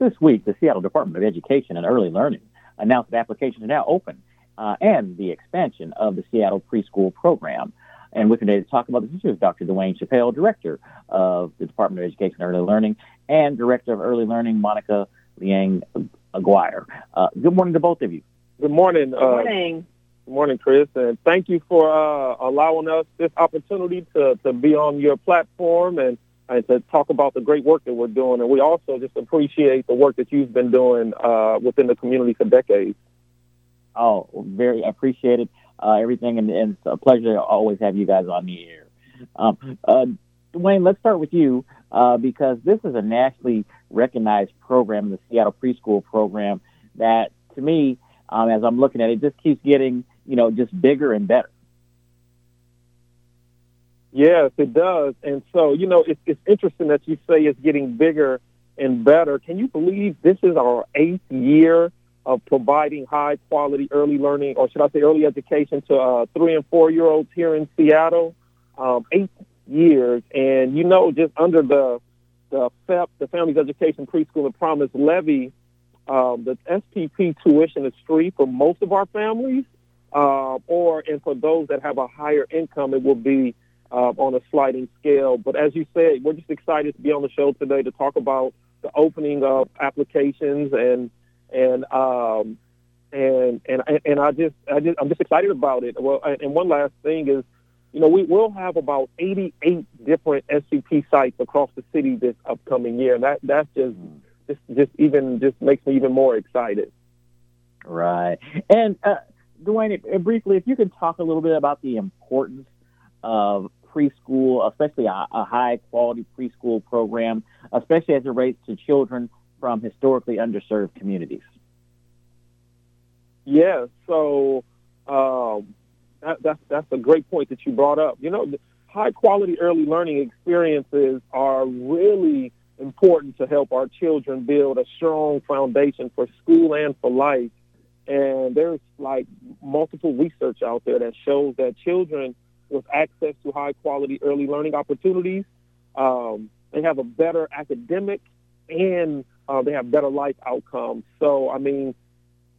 This week, the Seattle Department of Education and Early Learning announced that applications are now open uh, and the expansion of the Seattle preschool program. And with me today to talk about this issue is Dr. Dwane Chappelle, Director of the Department of Education and Early Learning, and Director of Early Learning, Monica Liang Aguirre. Uh, good morning to both of you. Good morning. Good morning. Uh, good morning, Chris, and thank you for uh, allowing us this opportunity to, to be on your platform and and to talk about the great work that we're doing. And we also just appreciate the work that you've been doing uh, within the community for decades. Oh, very appreciated uh, everything, and, and, it's a pleasure to always have you guys on the air. Um, uh, Dwane, let's start with you uh, because this is a nationally recognized program, the Seattle Preschool Program, that to me, um, as I'm looking at it, just keeps getting you know just bigger and better. Yes, it does. And so, you know, it's, it's interesting that you say it's getting bigger and better. Can you believe this is our eighth year of providing high quality early learning, or should I say early education to uh, three and four year olds here in Seattle? Um, eight years. And, you know, just under the, the FEPP, the Families Education Preschool and Promise levy, um, the SPP tuition is free for most of our families. Uh, or, and for those that have a higher income, it will be uh, on a sliding scale. But as you said, we're just excited to be on the show today to talk about the opening of applications and and um, and and and I just I just I'm just excited about it. Well, and one last thing is, you know, we will have about 88 different SPP sites across the city this upcoming year, and that that's just just just even just makes me even more excited. Right, and uh, Dwayne, briefly, if you could talk a little bit about the importance of preschool, especially a, a high quality preschool program, especially as it relates to children from historically underserved communities? Yeah, so um, that, that's that's a great point that you brought up. You know, high quality early learning experiences are really important to help our children build a strong foundation for school and for life. And there's like multiple research out there that shows that children with access to high quality early learning opportunities. Um, they have a better academic and uh, they have better life outcomes. So, I mean,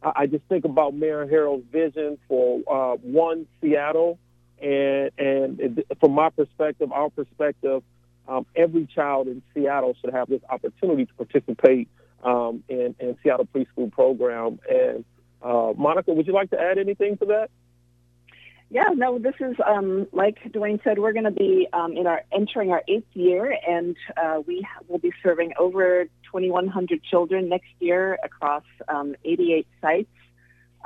I, I just think about Mayor Harrell's vision for uh, one Seattle, and and from my perspective, our perspective, um, every child in Seattle should have this opportunity to participate um, in, in Seattle preschool program. And uh, Monica, would you like to add anything to that? Yeah, no, this is um, like Dwane said. We're going to be um, in our entering our eighth year, and uh, we will be serving over 2,100 children next year across um, 88 sites,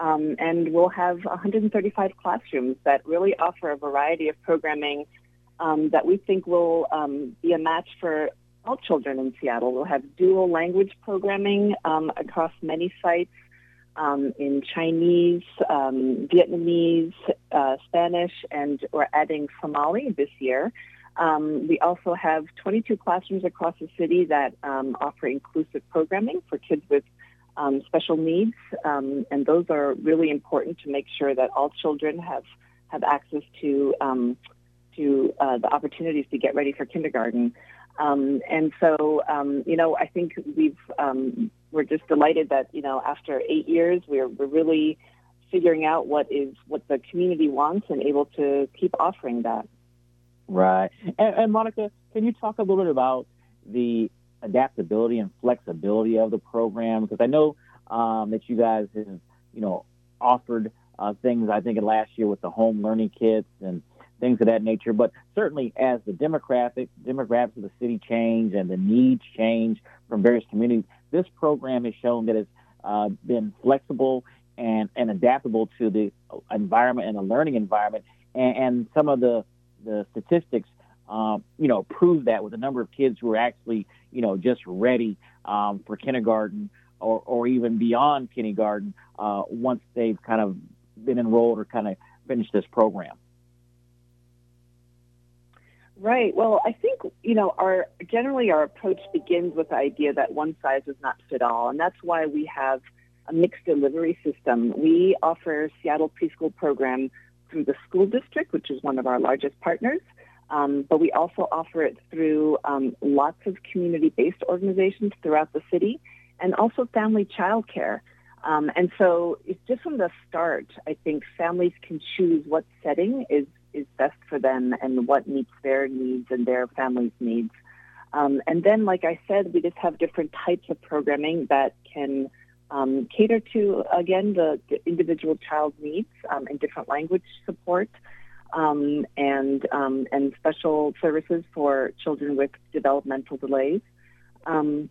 um, and we'll have 135 classrooms that really offer a variety of programming um, that we think will um, be a match for all children in Seattle. We'll have dual language programming across many sites um, in Chinese, um, Vietnamese, uh, Spanish, and we're adding Somali this year. Um, we also have 22 classrooms across the city that um, offer inclusive programming for kids with um, special needs, um, and those are really important to make sure that all children have have access to to uh, the opportunities to get ready for kindergarten. Um, and so, um, you know, I think we've um, we're just delighted that you know after eight years we're we're really figuring out what is what the community wants and able to keep offering that. Right. And, and Monica, can you talk a little bit about the adaptability and flexibility of the program? Because I know um, that you guys have, you know, offered uh, things I think last year with the home learning kits and things of that nature. But certainly, as the demographic demographics of the city change and the needs change from various communities, this program has shown that it's uh, been flexible and, and adaptable to the environment and the learning environment. And, and some of the the statistics, um, you know, prove that with a number of kids who are actually, you know, just ready um, for kindergarten or, or even beyond kindergarten uh, once they've kind of been enrolled or kind of finished this program. Right. Well, I think you know our generally our approach begins with the idea that one size does not fit all, and that's why we have a mixed delivery system. We offer Seattle preschool program through the school district, which is one of our largest partners, um, but we also offer it through um, lots of community-based organizations throughout the city, and also family childcare. Um, and so, it's just from the start. I think families can choose what setting is is best for them and what meets their needs and their family's needs. Um, and then, like I said, we just have different types of programming that can um, cater to, again, the, the individual child's needs um, and different language support um, and, um, and special services for children with developmental delays. Um,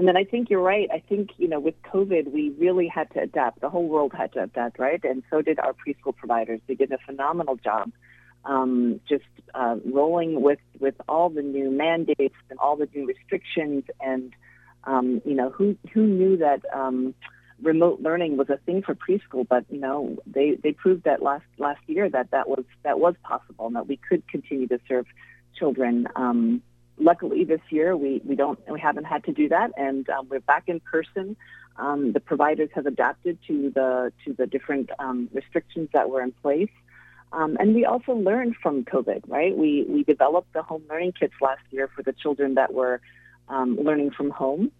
and then I think you're right. I think, you know, with COVID, we really had to adapt. The whole world had to adapt, right? And so did our preschool providers. They did a phenomenal job um, just uh, rolling with, with all the new mandates and all the new restrictions. And, um, you know, who, who knew that um, remote learning was a thing for preschool? But, you know, they, they proved that last, last year that that was, that was possible and that we could continue to serve children um, luckily this year we, we don't we haven't had to do that. And um, we're back in person. Um, the providers have adapted to the to the different um, restrictions that were in place. Um, and we also learned from COVID right? We we developed the home learning kits last year for the children that were um, learning from home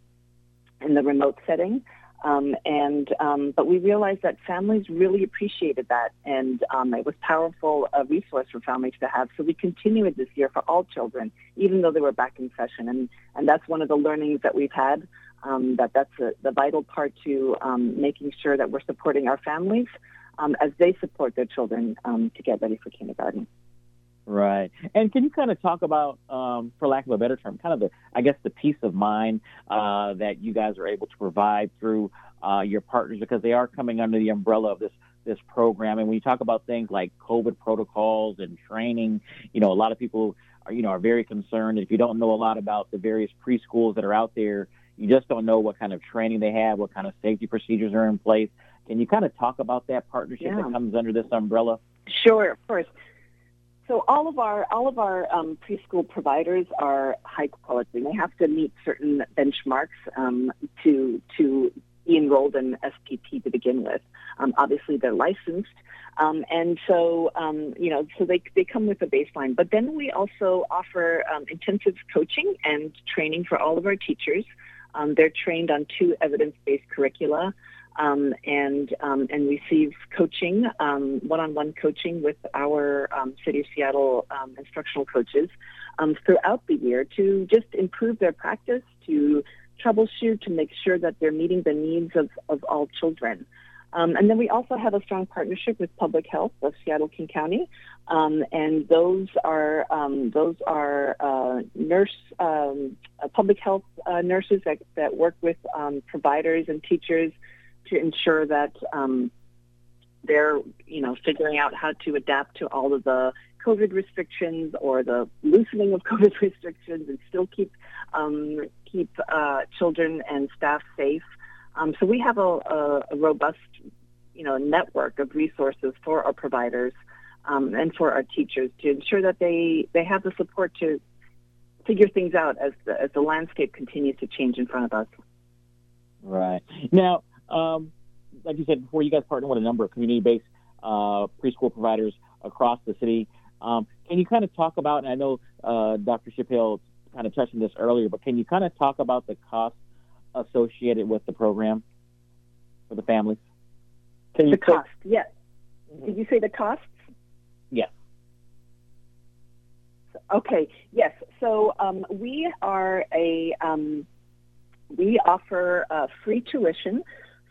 in the remote setting um, and um, but we realized that families really appreciated that, and um, it was powerful a resource for families to have. So we continued this year for all children, even though they were back in session, and and that's one of the learnings that we've had. Um, that that's a, the vital part to um, making sure that we're supporting our families um, as they support their children to get ready for kindergarten. Right. And can you kind of talk about, um, for lack of a better term, kind of the, I guess, the peace of mind uh, that you guys are able to provide through uh, your partners because they are coming under the umbrella of this this program. And when you talk about things like COVID protocols and training, you know, a lot of people are, you know, are very concerned. If you don't know a lot about the various preschools that are out there, you just don't know what kind of training they have, what kind of safety procedures are in place. Can you kind of talk about that partnership yeah. that comes under this umbrella? Sure, of course. So all of our all of our um, preschool providers are high quality. They have to meet certain benchmarks um, to to be enrolled in SPP to begin with. Um, obviously, they're licensed, um, and so um, you know, so they they come with a baseline. But then we also offer um, intensive coaching and training for all of our teachers. they're trained on two evidence-based curricula um, and um, and receive coaching, um, one-on-one coaching with our um, City of Seattle um, instructional coaches um, throughout the year to just improve their practice, to troubleshoot, to make sure that they're meeting the needs of, of all children. and then we also have a strong partnership with Public Health of Seattle King County, and those are those are uh, nurse uh, public health uh, nurses that, that work with providers and teachers to ensure that um, they're, you know, figuring out how to adapt to all of the COVID restrictions or the loosening of COVID restrictions and still keep um, keep uh, children and staff safe. Um, so we have a, a, a, robust, you know, network of resources for our providers um, and for our teachers to ensure that they they have the support to figure things out as the, as the landscape continues to change in front of us. Right now, um, like you said before, you guys partner with a number of community-based uh, preschool providers across the city. Um, can you kind of talk about, and I know uh, Dr. Chappelle kind of touched on this earlier, but can you kind of talk about the costs associated with the program for the families? Can you the cost, yes. Did you say the costs? Yes. Okay. Yes. So um, we are a um, we offer uh, free tuition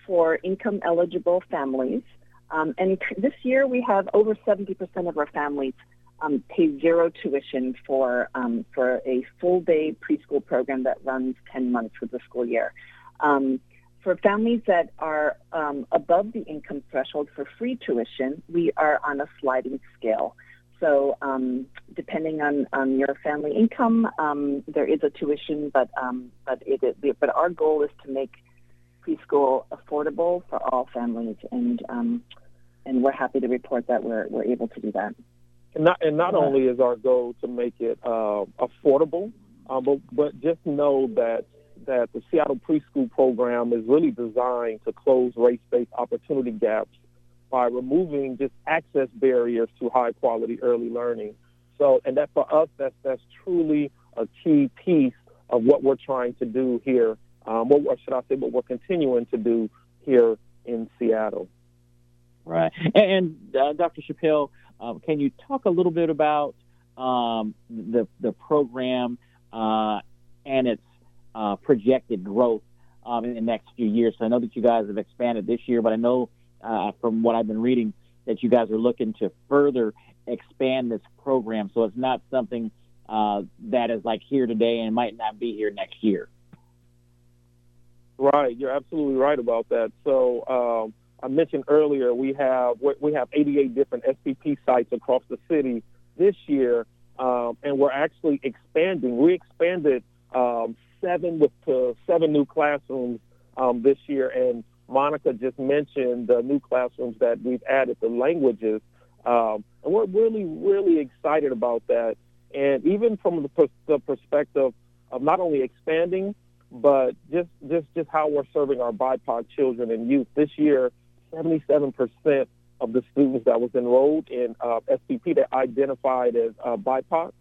for income eligible families, um, and this year we have over seventy percent of our families um, pay zero tuition for um, for a full day preschool program that runs ten months for the school year. Um, for families that are above the income threshold for free tuition, we are on a sliding scale. So um, depending on, on your family income, um, there is a tuition, but um, but it, it, but our goal is to make preschool affordable for all families, and um, and we're happy to report that we're we're able to do that. And not and not only is our goal to make it uh, affordable, uh, but but just know that that the Seattle preschool program is really designed to close race-based opportunity gaps by removing just access barriers to high quality early learning. So, and that for us, that's, that's truly a key piece of what we're trying to do here, um, what, should I say, what we're continuing to do here in Seattle. Right. And, uh, Dr. Chappelle, um, can you talk a little bit about um, the, the program uh, and its uh, projected growth um, in the next few years? So I know that you guys have expanded this year, but I know uh, from what I've been reading, that you guys are looking to further expand this program. So it's not something uh, that is like here today and might not be here next year. Right, you're absolutely right about that. So um, I mentioned earlier we have we have 88 different SPP sites across the city this year, um, and we're actually expanding. We expanded um, seven with uh, seven new classrooms um, this year, and Monica just mentioned the new classrooms that we've added, the languages, um, and we're really, really excited about that. And even from the, the perspective of not only expanding, but just, just, just how we're serving our BIPOC children and youth. This year, 77% of the students that was enrolled in uh, SPP that identified as uh, BIPOC,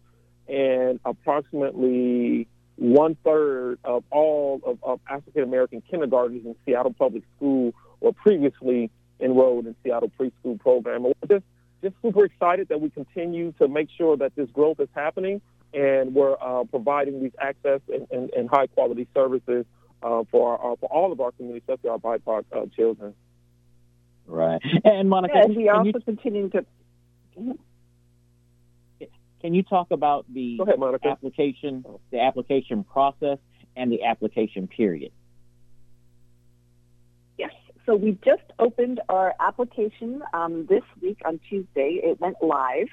and approximately one third of all of, of African American kindergartners in Seattle Public School were previously enrolled in Seattle preschool program. Just, just super excited that we continue to make sure that this growth is happening and we're uh, providing these access and, and, and high quality services uh, for our, for all of our community, especially our BIPOC uh, children. Right. And Monica, yeah, and we also you... continue to. Can you talk about the ahead, application, the application process, and the application period? Yes. So we just opened our application um, this week on Tuesday. It went live.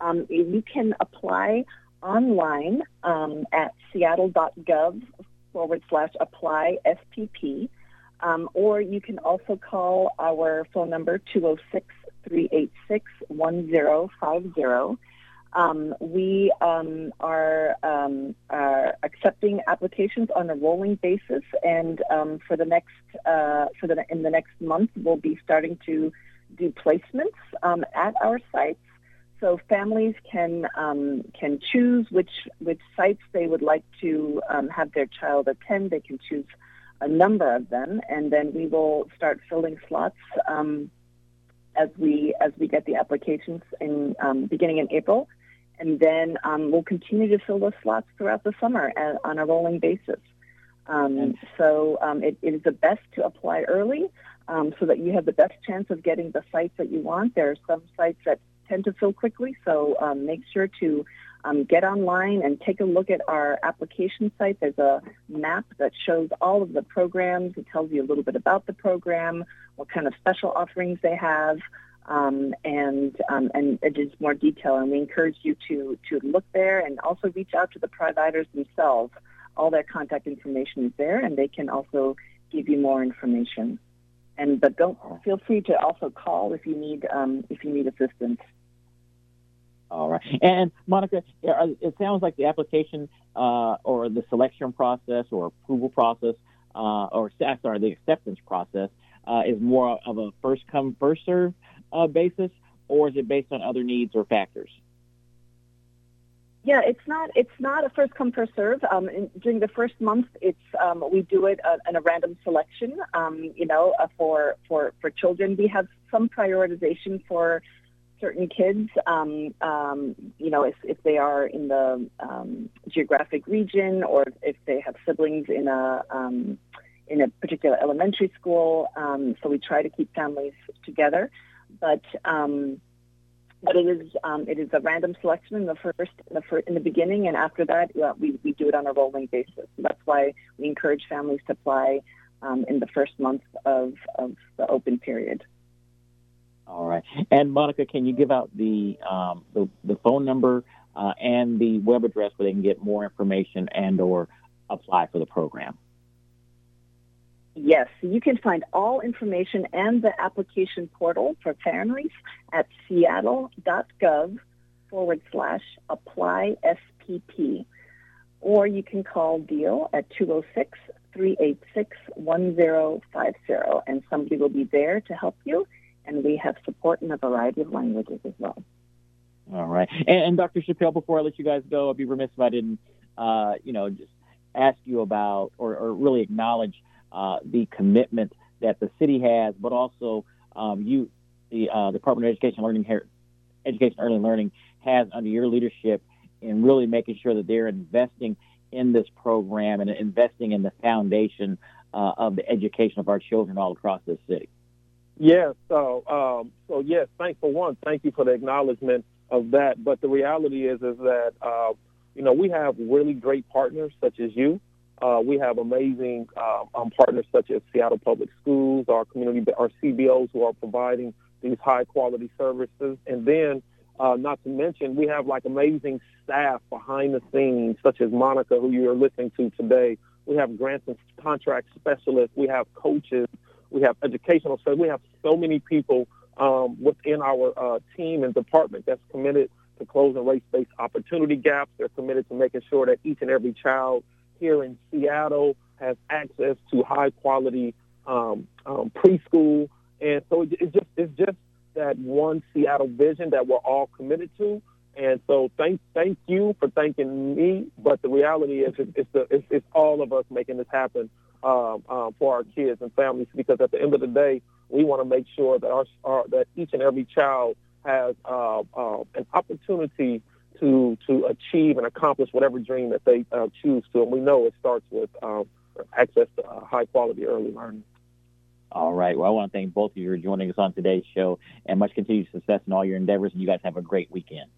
Um, you can apply online um, at seattle.gov forward slash apply SPP. Um, or you can also call our phone number 206 386 1050 um, we um, are, um, are, accepting applications on a rolling basis, and um, for the next uh, for the in the next month, we'll be starting to do placements um, at our sites. So families can um, can choose which which sites they would like to have their child attend. They can choose a number of them, and then we will start filling slots as we as we get the applications in um, beginning in April, and then um, we'll continue to fill those slots throughout the summer at, on a rolling basis. Um, so um, it, it is the best to apply early um, so that you have the best chance of getting the sites that you want. There are some sites that tend to fill quickly, so um, make sure to um, get online and take a look at our application site. There's a map that shows all of the programs. It tells you a little bit about the program, what kind of special offerings they have, um, and um, and it is more detail. And we encourage you to to look there and also reach out to the providers themselves. All their contact information is there, and they can also give you more information. And but don't feel free to also call if you need um, if you need assistance. All right. And Monica, it sounds like the application uh, or the selection process or approval process uh, or sorry, the acceptance process uh, is more of a first come first serve uh, basis, or is it based on other needs or factors? Yeah, it's not. It's not a first come first serve. Um, during the first month, it's um, we do it uh, in a random selection. Um, you know, uh, for for for children, we have some prioritization for certain kids, um, um, you know, if, if they are in the um, geographic region or if they have siblings in a um, in a particular elementary school. Um, so we try to keep families together, but um, but it is it is a random selection in the first in the, first, in the beginning, and after that we we do it on a rolling basis. That's why we encourage families to apply in the first month of of the open period. All right. And Monica, can you give out the um, the, the, phone number uh, and the web address where they can get more information and or apply for the program? Yes, you can find all information and the application portal for families at seattle.gov forward slash apply SPP. Or you can call DEEL at 206 386 1050 and somebody will be there to help you and we have support in a variety of languages as well. All right. And, and Dr. Chappelle, before I let you guys go, I'd be remiss if I didn't, uh, you know, just ask you about or, or really acknowledge uh, the commitment that the city has, but also um, you, the uh, Department of Education, Learning, Education, Early Learning has under your leadership in really making sure that they're investing in this program and investing in the foundation uh, of the education of our children all across this city. Yes. So, um, so yes. Thank for one. Thank you for the acknowledgement of that. But the reality is, is that uh, you know we have really great partners such as you. Uh, we have amazing uh, um, partners such as Seattle Public Schools, our community, our CBOs who are providing these high quality services, and then. Uh, not to mention, we have like amazing staff behind the scenes, such as Monica, who you are listening to today. We have grants and contract specialists. We have coaches we have educational staff. we have so many people um, within our uh, team and department that's committed to closing race-based opportunity gaps. They're committed to making sure that each and every child here in Seattle has access to high-quality um, um, preschool, and so it, it's just it's just that one Seattle vision that we're all committed to. And so thank thank you for thanking me, but the reality is it's, it's, the, it's, it's all of us making this happen um, um, for our kids and families. Because at the end of the day, we want to make sure that our, our that each and every child has uh, uh, an opportunity to to achieve and accomplish whatever dream that they uh, choose to. And we know it starts with um, access to uh, high quality early learning. All right. Well, I want to thank both of you for joining us on today's show and much continued success in all your endeavors. And you guys have a great weekend.